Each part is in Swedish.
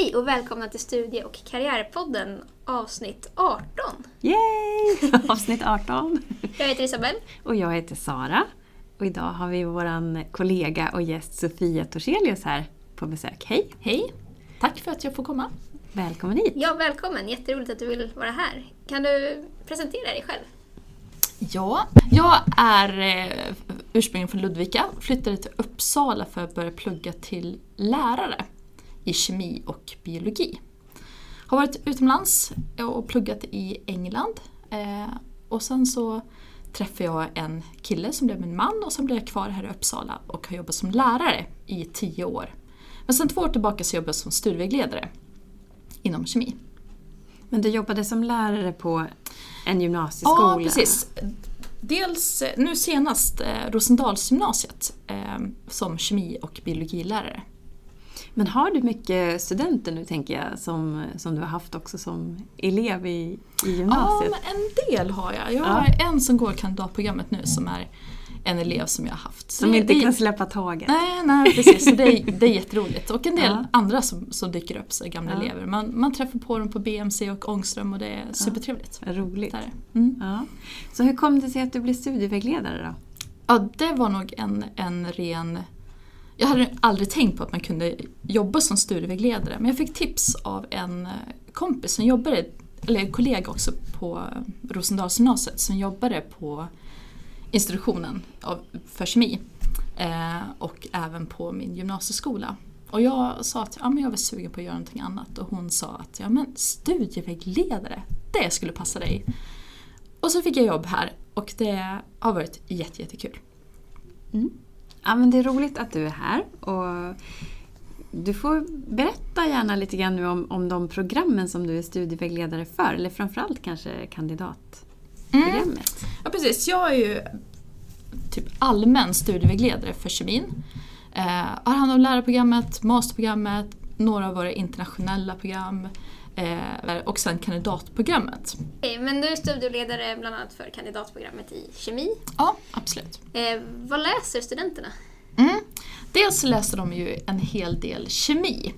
Hej och välkomna till Studie och karriärpodden avsnitt 18. Yay! Avsnitt 18. Jag heter Isabelle. Och jag heter Sara. Och idag har vi vår kollega och gäst Sofia Torselius här på besök. Hej! Hej! Tack för att jag får komma. Välkommen hit! Ja, välkommen! Jätteroligt att du vill vara här. Kan du presentera dig själv? Ja, jag är eh, ursprungligen från Ludvika, flyttade till Uppsala för att börja plugga till lärare i kemi och biologi. Har varit utomlands och pluggat i England eh, och sen så träffade jag en kille som blev min man och sen blev jag kvar här i Uppsala och har jobbat som lärare i tio år. Men sen två år tillbaka så jobbar jag som studievägledare inom kemi. Men du jobbade som lärare på en gymnasieskola? Ja, precis. Dels nu senast eh, Rosendalsgymnasiet eh, som kemi och biologilärare. Men har du mycket studenter nu tänker jag som, som du har haft också som elev i, i gymnasiet? Ja, en del har jag. Jag har ja. en som går kandidatprogrammet nu som är en elev som jag har haft. Som det, inte det, kan släppa taget? Nej, nej precis. Så det, är, det är jätteroligt. Och en del ja. andra som, som dyker upp, så gamla ja. elever. Man, man träffar på dem på BMC och Ångström och det är supertrevligt. Ja. Roligt. Mm. Ja. Så hur kom det sig att du blev studievägledare då? Ja, det var nog en, en ren jag hade aldrig tänkt på att man kunde jobba som studievägledare men jag fick tips av en eh, kompis som jobbade, eller en kollega också på Rosendalsgymnasiet som jobbade på institutionen för kemi eh, och även på min gymnasieskola. Och jag sa att ja, men jag var sugen på att göra någonting annat och hon sa att ja, men studievägledare, det skulle passa dig. Och så fick jag jobb här och det har varit jättekul. Mm. Ja, men det är roligt att du är här. Och du får berätta gärna lite grann nu om, om de programmen som du är studievägledare för, eller framförallt kanske kandidatprogrammet. Mm. Ja precis, jag är ju typ allmän studievägledare för kemin. Eh, har hand om lärarprogrammet, masterprogrammet, några av våra internationella program och sen kandidatprogrammet. Okay, men du är studieledare bland annat för kandidatprogrammet i kemi. Ja, absolut. Eh, vad läser studenterna? Mm. Dels läser de ju en hel del kemi.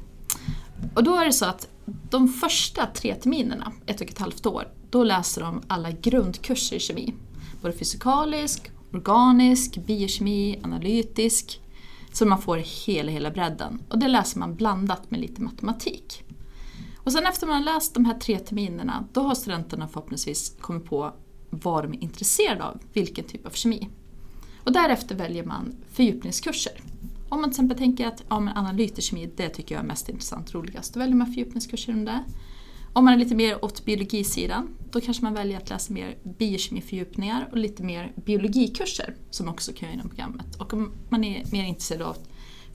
Och då är det så att de första tre terminerna, ett och ett halvt år, då läser de alla grundkurser i kemi. Både fysikalisk, organisk, biokemi, analytisk. Så man får hela, hela bredden. Och det läser man blandat med lite matematik. Och sen efter man har läst de här tre terminerna, då har studenterna förhoppningsvis kommit på vad de är intresserade av, vilken typ av kemi. Och därefter väljer man fördjupningskurser. Om man till exempel tänker att ja, men analytisk det tycker jag är mest intressant och roligast, då väljer man fördjupningskurser om det. Om man är lite mer åt biologisidan, då kanske man väljer att läsa mer biokemifördjupningar och lite mer biologikurser som också kan göra inom programmet. Och om man är mer intresserad av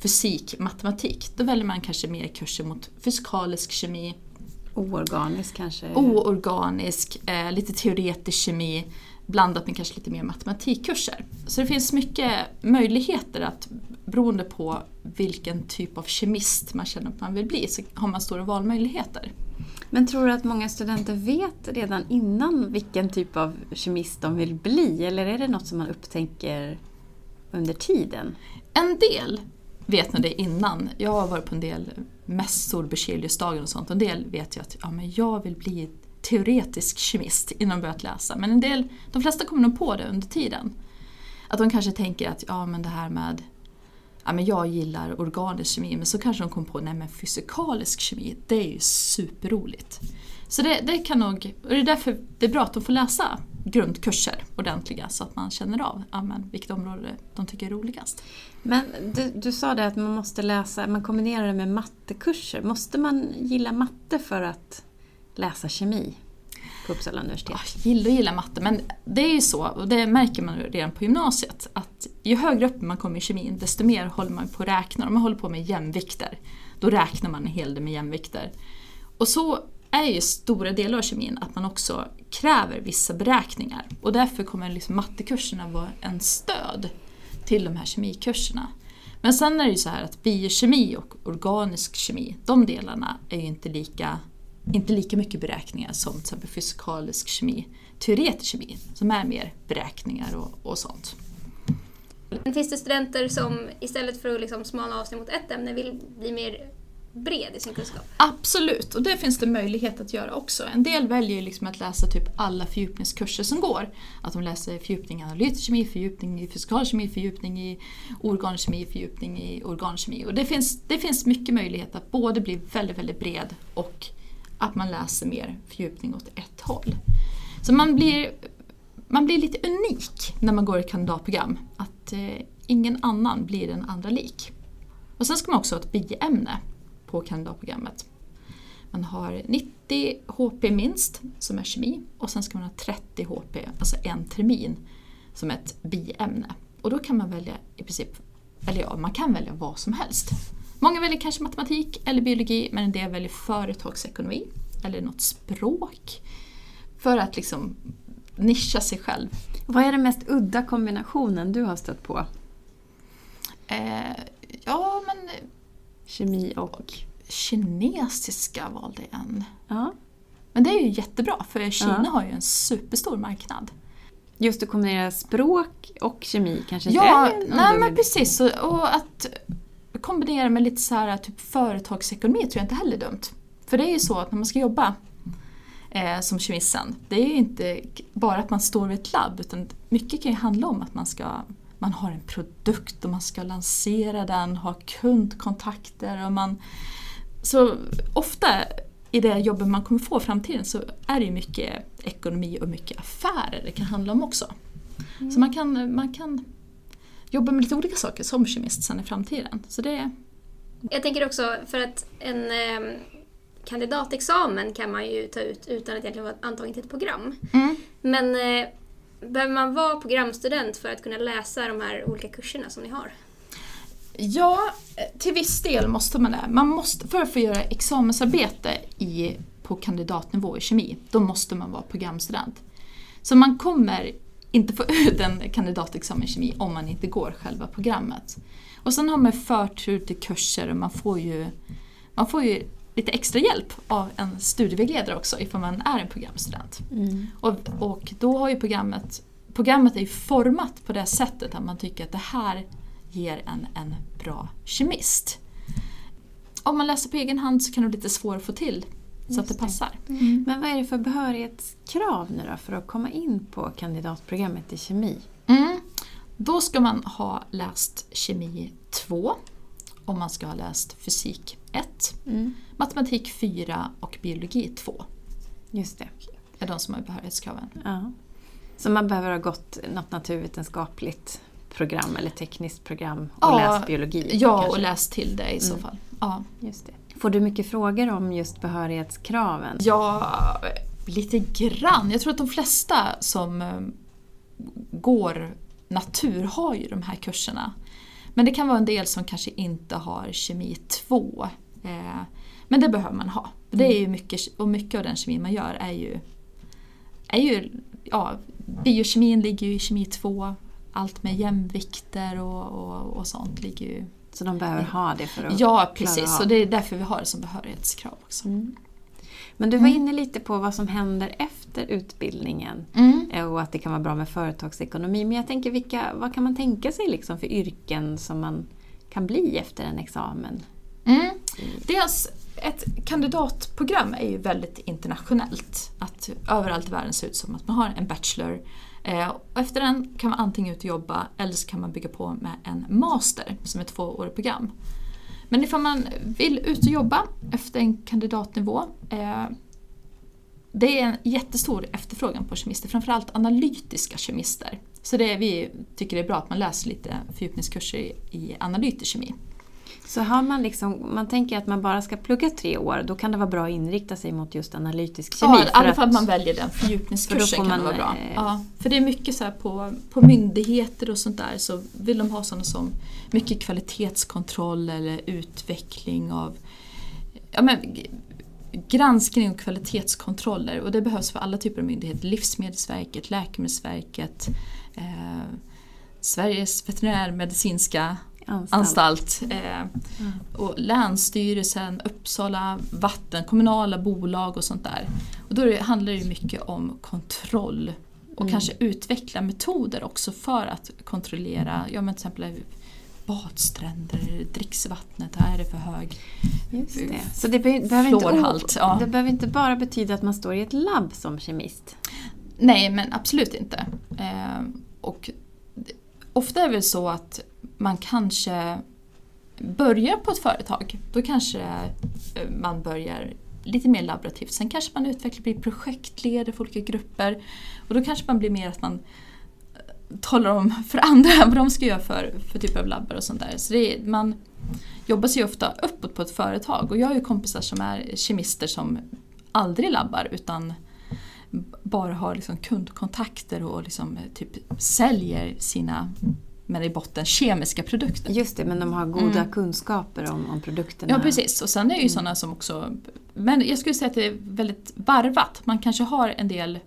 fysik, matematik, då väljer man kanske mer kurser mot fysikalisk kemi. Oorganisk kanske? Oorganisk, eh, lite teoretisk kemi blandat med kanske lite mer matematikkurser. Så det finns mycket möjligheter att beroende på vilken typ av kemist man känner att man vill bli så har man stora valmöjligheter. Men tror du att många studenter vet redan innan vilken typ av kemist de vill bli eller är det något som man upptänker under tiden? En del vet nog det innan. Jag har varit på en del mässor, Berzeliusdagen och sånt. En del vet ju att ja, men jag vill bli teoretisk kemist innan de börjat läsa. Men en del, de flesta kommer nog på det under tiden. Att de kanske tänker att ja, men det här med ja, men jag gillar organisk kemi men så kanske de kommer på nej men fysikalisk kemi, det är ju superroligt. Så det, det kan nog, och det är därför det är bra att de får läsa grundkurser ordentliga så att man känner av ja, men vilket område de tycker är roligast. Men du, du sa det att man måste läsa, man kombinerar det med mattekurser. Måste man gilla matte för att läsa kemi på Uppsala universitet? Jag gillar och gillar matte, men det är ju så, och det märker man redan på gymnasiet, att ju högre upp man kommer i kemin, desto mer håller man på att räkna. Om man håller på med jämvikter, då räknar man en hel del med jämvikter. Och så är ju stora delar av kemin att man också kräver vissa beräkningar. Och därför kommer liksom mattekurserna vara en stöd till de här kemikurserna. Men sen är det ju så här att biokemi och organisk kemi, de delarna är ju inte lika, inte lika mycket beräkningar som till exempel fysikalisk kemi, teoretisk kemi, som är mer beräkningar och, och sånt. Finns det studenter som istället för att liksom smala av sig mot ett ämne vill bli mer bred i sin kunskap? Absolut, och det finns det möjlighet att göra också. En del väljer liksom att läsa typ alla fördjupningskurser som går. Att de läser fördjupning i analytisk kemi, fördjupning i fysikalkemi, fördjupning i organkemi, fördjupning i organkemi. Och det finns, det finns mycket möjlighet att både bli väldigt, väldigt bred och att man läser mer fördjupning åt ett håll. Så man blir, man blir lite unik när man går ett kandidatprogram. Att eh, ingen annan blir den andra lik. Och sen ska man också ha ett biämne på kandidatprogrammet. Man har 90 HP minst, som är kemi, och sen ska man ha 30 HP, alltså en termin, som ett biämne. Och då kan man välja i princip, eller ja, man kan välja vad som helst. Många väljer kanske matematik eller biologi, men en del väljer företagsekonomi eller något språk. För att liksom nischa sig själv. Vad är den mest udda kombinationen du har stött på? Eh, ja, men Kemi och... kinesiska valde en. Ja. Men det är ju jättebra för Kina Ja. har ju en superstor marknad. Just att kombinera språk och kemi kanske inte Ja, är nej men precis. Och, och att kombinera med lite så här typ företagsekonomi tror jag inte heller är dumt. För det är ju så att när man ska jobba eh, som kemist sen, det är ju inte bara att man står vid ett labb utan mycket kan ju handla om att man ska man har en produkt och man ska lansera den, ha kundkontakter och man... Så ofta i det jobbet man kommer få i framtiden så är det ju mycket ekonomi och mycket affärer det kan handla om också. Så man kan, man kan jobba med lite olika saker som kemist sen i framtiden. Så det, Jag tänker också för att en eh, kandidatexamen kan man ju ta ut utan att egentligen vara antagen till ett program. Men eh, behöver man vara programstudent för att kunna läsa de här olika kurserna som ni har? Ja, till viss del måste man det. Man måste, för att få göra examensarbete i, på kandidatnivå i kemi, då måste man vara programstudent. Så man kommer inte få ut en kandidatexamen i kemi om man inte går själva programmet. Och sen har man förtur till kurser och man får ju, man får ju lite extra hjälp av en studievägledare också ifall man är en programstudent. Mm. Och, och då har ju programmet, programmet är ju format på det sättet att man tycker att det här ger en en bra kemist. Om man läser på egen hand så kan det vara lite svårt att få till så att Just det det. passar. Men vad är det för behörighetskrav nu då för att komma in på kandidatprogrammet i kemi? Mm. Då ska man ha läst kemi 2 och man ska ha läst fysik 1, matematik 4 och biologi 2. Just det. är de som har behörighetskraven. Ja. Så man behöver ha gått något naturvetenskapligt program eller tekniskt program och Ja, läst biologi? Ja, kanske? och läst till det i så Mm. fall. Ja. Just det. Får du mycket frågor om just behörighetskraven? Ja, lite grann. Jag tror att de flesta som eh, går natur har ju de här kurserna. Men det kan vara en del som kanske inte har kemi 2. Eh, men det behöver man ha. Det är ju mycket, och mycket av den kemi man gör är ju, är ju ja, biokemin ligger ju i kemi 2. Allt med jämvikter och, och, och sånt ligger ju... Så de behöver ha det för att Ja, precis. Och det är därför vi har det som behörighetskrav också. Mm. Men du var Mm. inne lite på vad som händer efter utbildningen Mm. eh, och att det kan vara bra med företagsekonomi. Men jag tänker, vilka, vad kan man tänka sig liksom för yrken som man kan bli efter en examen? Mm. Dels, ett kandidatprogram är ju väldigt internationellt. Att överallt i världen ser ut som att man har en bachelor. Eh, och efter den kan man antingen ut och jobba eller så kan man bygga på med en master som är ett tvåårigt program. Men ifall man vill ut och jobba efter en kandidatnivå eh, det är en jättestor efterfrågan på kemister, framförallt analytiska kemister. Så det är, vi tycker det är bra att man läser lite fördjupningskurser i, i analytisk kemi. Så har man liksom, man tänker att man bara ska plugga tre år, då kan det vara bra att inrikta sig mot just analytisk kemi. Ja, i för alla fall att man väljer den för fördjupningskursen får kan det vara bra. eh, Ja, för det är mycket så på, på myndigheter och sånt där så vill de ha sådana som mycket kvalitetskontroll eller utveckling av ja, men, granskning och kvalitetskontroller och det behövs för alla typer av myndigheter. Livsmedelsverket, Läkemedelsverket, eh, Sveriges veterinärmedicinska anstalt. anstalt eh, och Länsstyrelsen, Uppsala vatten, kommunala bolag och sånt där. Och då handlar det mycket om kontroll och Mm. kanske utveckla metoder också för att kontrollera, ja men till exempel badstränder, dricksvattnet, här är det för hög Just det. Så det be behöver, inte. Ja. det behöver inte bara betyda att man står i ett labb som kemist? Nej, men absolut inte. Eh, och ofta är det väl så att man kanske börjar på ett företag. Då kanske eh, man börjar lite mer laborativt. Sen kanske man utvecklar, blir projektledare för olika grupper. Och då kanske man blir mer att man eh, talar om för andra vad de ska göra för, för typ av labbar och sånt där. Så det är, man jobbar sig ofta uppåt på ett företag. Och jag har ju kompisar som är kemister som aldrig labbar utan bara har liksom kundkontakter och liksom eh, typ säljer sina, men i botten, kemiska produkter. Just det, men de har goda Mm. kunskaper om, om produkterna. Ja precis, och sen är det ju sådana som också... Men jag skulle säga att det är väldigt varvat. Man kanske har en del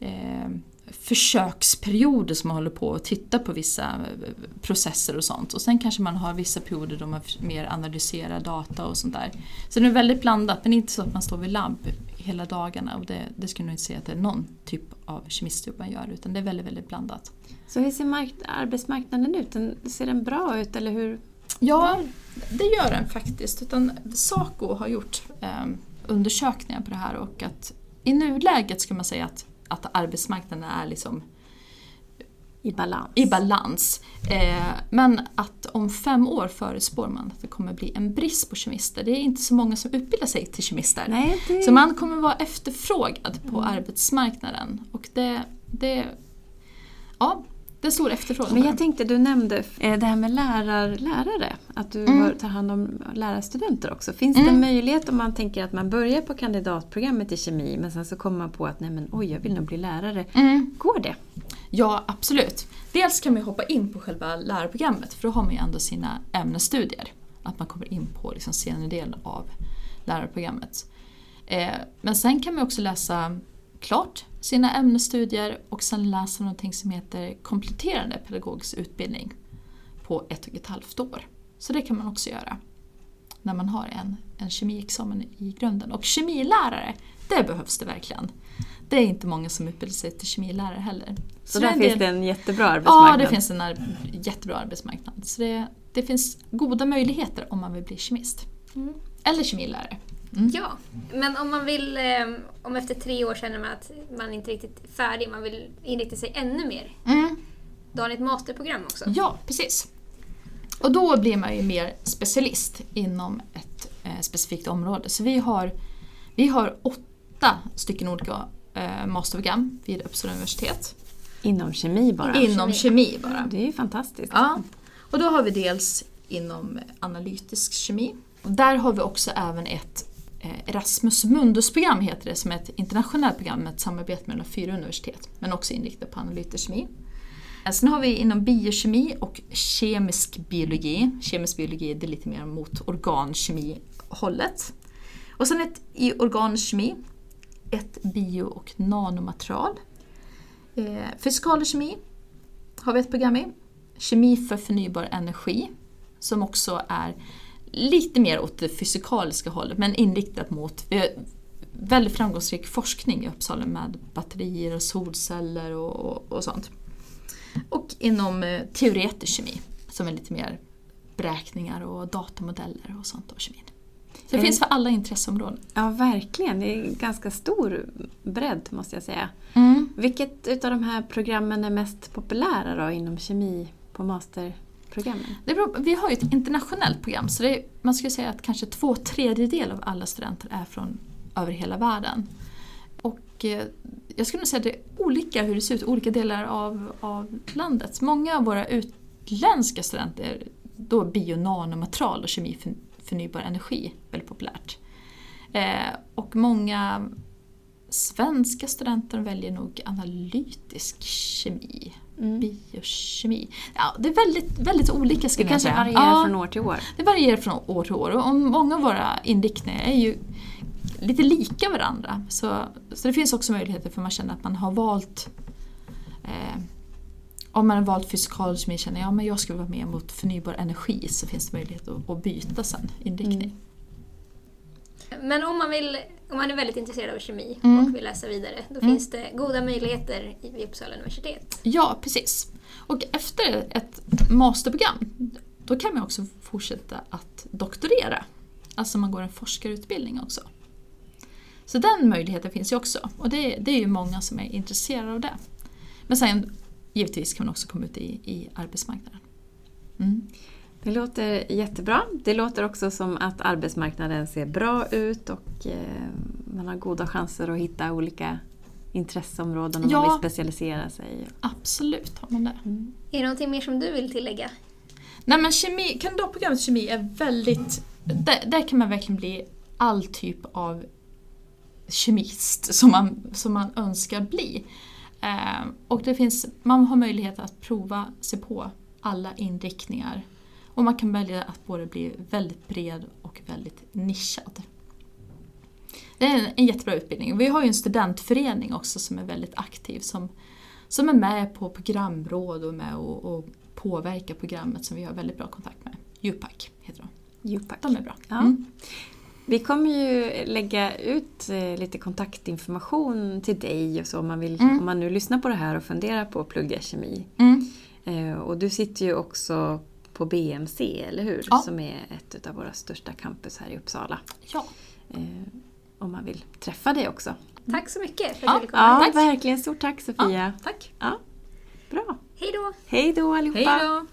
eh, försöksperioder som man håller på att titta på vissa eh, processer och sånt. Och sen kanske man har vissa perioder då man mer analyserar data och sånt där. Så det är väldigt blandat, men inte så att man står vid labb hela dagarna. Och det, det skulle jag inte säga att det är någon typ av kemistjobb man gör, utan det är väldigt, väldigt blandat. Så hur ser mark- arbetsmarknaden ut? Den, ser den bra ut eller hur? Ja, det gör den faktiskt. Utan Saco har gjort eh, undersökningar på det här och att i nuläget ska man säga att, att arbetsmarknaden är liksom I balans? i balans. Eh, men att om fem år förespår man att det kommer bli en brist på kemister. Det är inte så många som utbildar sig till kemister. Nej, det... Så man kommer vara efterfrågad på arbetsmarknaden. Och det, det, ja, det är stor efterfrågan Men jag tänkte, du nämnde eh, det här med lärar, lärare, att du Mm. tar hand om lärarstudenter också. Finns Mm. det möjlighet om man tänker att man börjar på kandidatprogrammet i kemi men sen så kommer man på att nej men oj, jag vill nog bli lärare. Mm. Går det? Ja, absolut. Dels kan man hoppa in på själva lärarprogrammet för då har man ju ändå sina ämnesstudier. Att man kommer in på liksom senare delen av lärarprogrammet. Eh, men sen kan man också läsa klart sina ämnesstudier och sen läsa någonting som heter kompletterande pedagogisk utbildning på ett och ett halvt år. Så det kan man också göra när man har en, en kemiexamen i grunden. Och kemilärare, det behövs det verkligen. Det är inte många som utbildar sig till kemilärare heller. Så, är där finns del- det en jättebra arbetsmarknad? Ja, det finns en ar- jättebra arbetsmarknad. Så det, det finns goda möjligheter om man vill bli kemist. Mm. Eller kemilärare. Ja, men om man vill, eh, om efter tre år känner man att man inte riktigt är färdig, man vill inrikta sig ännu mer. Då har ni ett masterprogram också. Ja, precis. Och då blir man ju mer specialist inom ett eh, specifikt område. Så vi har, vi har åtta stycken olika eh, masterprogram vid Uppsala universitet. Inom kemi bara? Inom kemi bara. Det är ju fantastiskt. Ja. Och då har vi dels inom analytisk kemi. Och där har vi också även ett eh, Erasmus Mundus-program heter det, som är ett internationellt program med ett samarbete mellan fyra universitet, men också inriktat på analytisk kemi. Eh, Sen har vi inom biokemi och kemisk biologi. Kemisk biologi det är lite mer mot organkemi-hållet. Och sen ett i organkemi, ett bio och nanomaterial. Eh, fysikalkemi har vi ett program i. Kemi för förnybar energi, som också är lite mer åt det fysikaliska hållet, men inriktat mot väldigt framgångsrik forskning i Uppsala med batterier och solceller och, och, och sånt. Och inom eh, teoretisk kemi, som är lite mer beräkningar och datamodeller och sånt av kemin. Så det Mm. finns för alla intresseområden. Ja, verkligen. Det är en ganska stor bredd måste jag säga. Vilket utav de här programmen är mest populära då inom kemi på masterprogrammen? Beror, vi har ju ett internationellt program så är, man skulle säga att kanske två tredjedelar av alla studenter är från över hela världen. Och eh, jag skulle nog säga att det är olika hur det ser ut i olika delar av, av landet. Många av våra utländska studenter, då bio, nanomaterial och kemi förnybar energi väldigt populärt. Eh, och många svenska studenter väljer nog analytisk kemi, Mm. biokemi. Ja, det är väldigt, väldigt olika Det skulle jag kanske säga. varierar ja, från år till år. det varierar från år till år och många av våra inriktningar är ju lite lika varandra. Så, så det finns också möjligheter för man känner att man har valt eh, om man har valt fysikalisk kemi känner jag men jag ska vara med mot förnybar energi så finns det möjlighet att, att byta sen inriktning. Men om man vill om man är väldigt intresserad av kemi Mm. och vill läsa vidare, då Mm. finns det goda möjligheter vid Uppsala universitet. Ja, precis. Och efter ett masterprogram, då kan man också fortsätta att doktorera. Alltså man går en forskarutbildning också. Så den möjligheten finns ju också. Och det, det är ju många som är intresserade av det. Men sen givetvis kan man också komma ut i, i arbetsmarknaden. Mm. Det låter jättebra. Det låter också som att arbetsmarknaden ser bra ut och eh, man har goda chanser att hitta olika intresseområden om Ja. man vill specialisera sig. Absolut har man det. Är det någonting mer som du vill tillägga? Nej men kemi, kandidatprogrammet kemi är väldigt... Där, där kan man verkligen bli all typ av kemist som man, som man önskar bli. Eh, och det finns, man har möjlighet att prova sig på alla inriktningar. Och man kan välja att både bli väldigt bred och väldigt nischad. Det är en, en jättebra utbildning. Vi har ju en studentförening också som är väldigt aktiv som, som är med på programråd och med och, och påverkar programmet som vi har väldigt bra kontakt med. UPAC heter de. Djupack. De är bra. Ja. Mm. Vi kommer ju lägga ut eh, lite kontaktinformation till dig och så om man, vill, Mm. om man nu lyssnar på det här och funderar på att plugga kemi. Mm. Eh, och du sitter ju också på BMC, eller hur? Ja. Som är ett av våra största campus här i Uppsala. Ja. Eh, om man vill träffa dig också. Tack så mycket för att Ja, du ville komma. Ja, tack. verkligen. Stort tack Sofia. Tack. Ja, bra. Hej då! Hej då allihopa! Hej då!